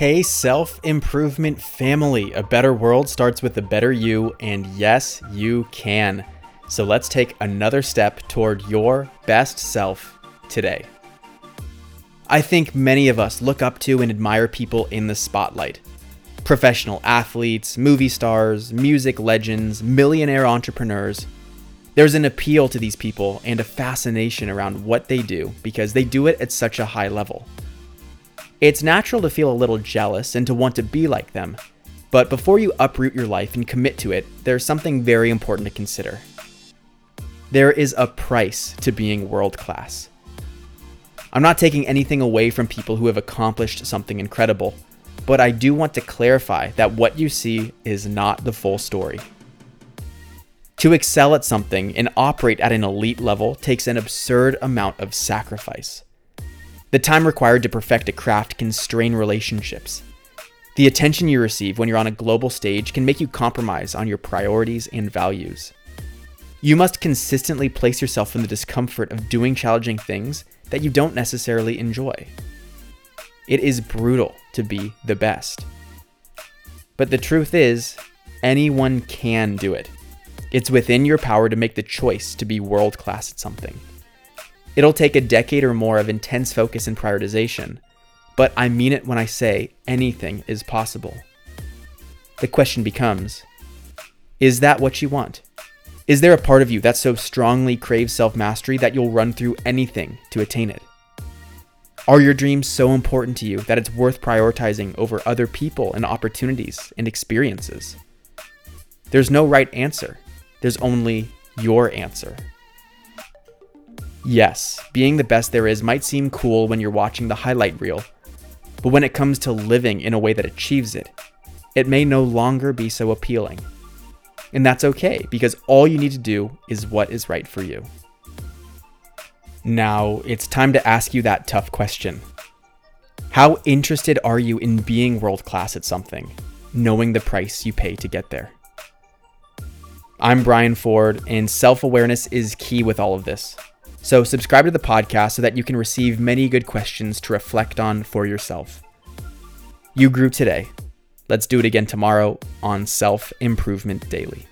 Hey, self improvement family. A better world starts with a better you, and yes, you can. So let's take another step toward your best self today. I think many of us look up to and admire people in the spotlight professional athletes, movie stars, music legends, millionaire entrepreneurs. There's an appeal to these people and a fascination around what they do because they do it at such a high level. It's natural to feel a little jealous and to want to be like them, but before you uproot your life and commit to it, there's something very important to consider. There is a price to being world class. I'm not taking anything away from people who have accomplished something incredible, but I do want to clarify that what you see is not the full story. To excel at something and operate at an elite level takes an absurd amount of sacrifice. The time required to perfect a craft can strain relationships. The attention you receive when you're on a global stage can make you compromise on your priorities and values. You must consistently place yourself in the discomfort of doing challenging things that you don't necessarily enjoy. It is brutal to be the best. But the truth is, anyone can do it. It's within your power to make the choice to be world class at something. It'll take a decade or more of intense focus and prioritization, but I mean it when I say anything is possible. The question becomes Is that what you want? Is there a part of you that so strongly craves self mastery that you'll run through anything to attain it? Are your dreams so important to you that it's worth prioritizing over other people and opportunities and experiences? There's no right answer, there's only your answer. Yes, being the best there is might seem cool when you're watching the highlight reel, but when it comes to living in a way that achieves it, it may no longer be so appealing. And that's okay because all you need to do is what is right for you. Now, it's time to ask you that tough question. How interested are you in being world class at something, knowing the price you pay to get there? I'm Brian Ford, and self awareness is key with all of this. So, subscribe to the podcast so that you can receive many good questions to reflect on for yourself. You grew today. Let's do it again tomorrow on Self Improvement Daily.